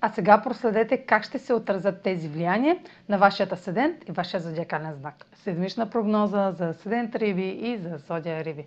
А сега проследете как ще се отразят тези влияния на вашия асцендент и вашия зодиакален знак. Седмична прогноза за асцендент Риби и за зодия Риби.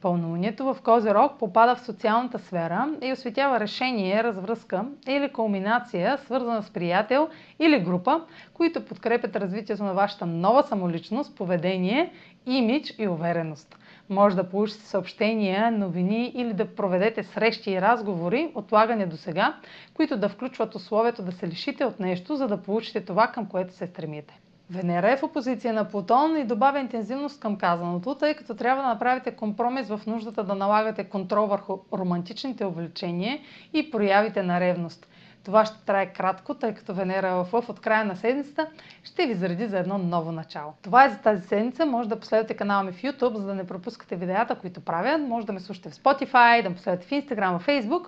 Пълнолунието в Козерог попада в социалната сфера и осветява решение, развръзка или кулминация, свързана с приятел или група, които подкрепят развитието на вашата нова самоличност, поведение, имидж и увереност. Може да получите съобщения, новини или да проведете срещи и разговори, отлагане до сега, които да включват условието да се лишите от нещо, за да получите това, към което се стремите. Венера е в опозиция на Плутон и добавя интензивност към казаното, тъй като трябва да направите компромис в нуждата да налагате контрол върху романтичните увлечения и проявите на ревност. Това ще трае кратко, тъй като Венера е в Лъв от края на седмицата ще ви зареди за едно ново начало. Това е за тази седмица. Може да последвате канала ми в YouTube, за да не пропускате видеята, които правя. Може да ме слушате в Spotify, да ме последвате в Instagram, в Facebook.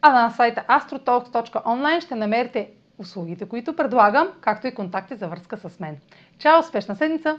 А на сайта astrotalks.online ще намерите услугите, които предлагам, както и контакти за връзка с мен. Чао! Успешна седмица!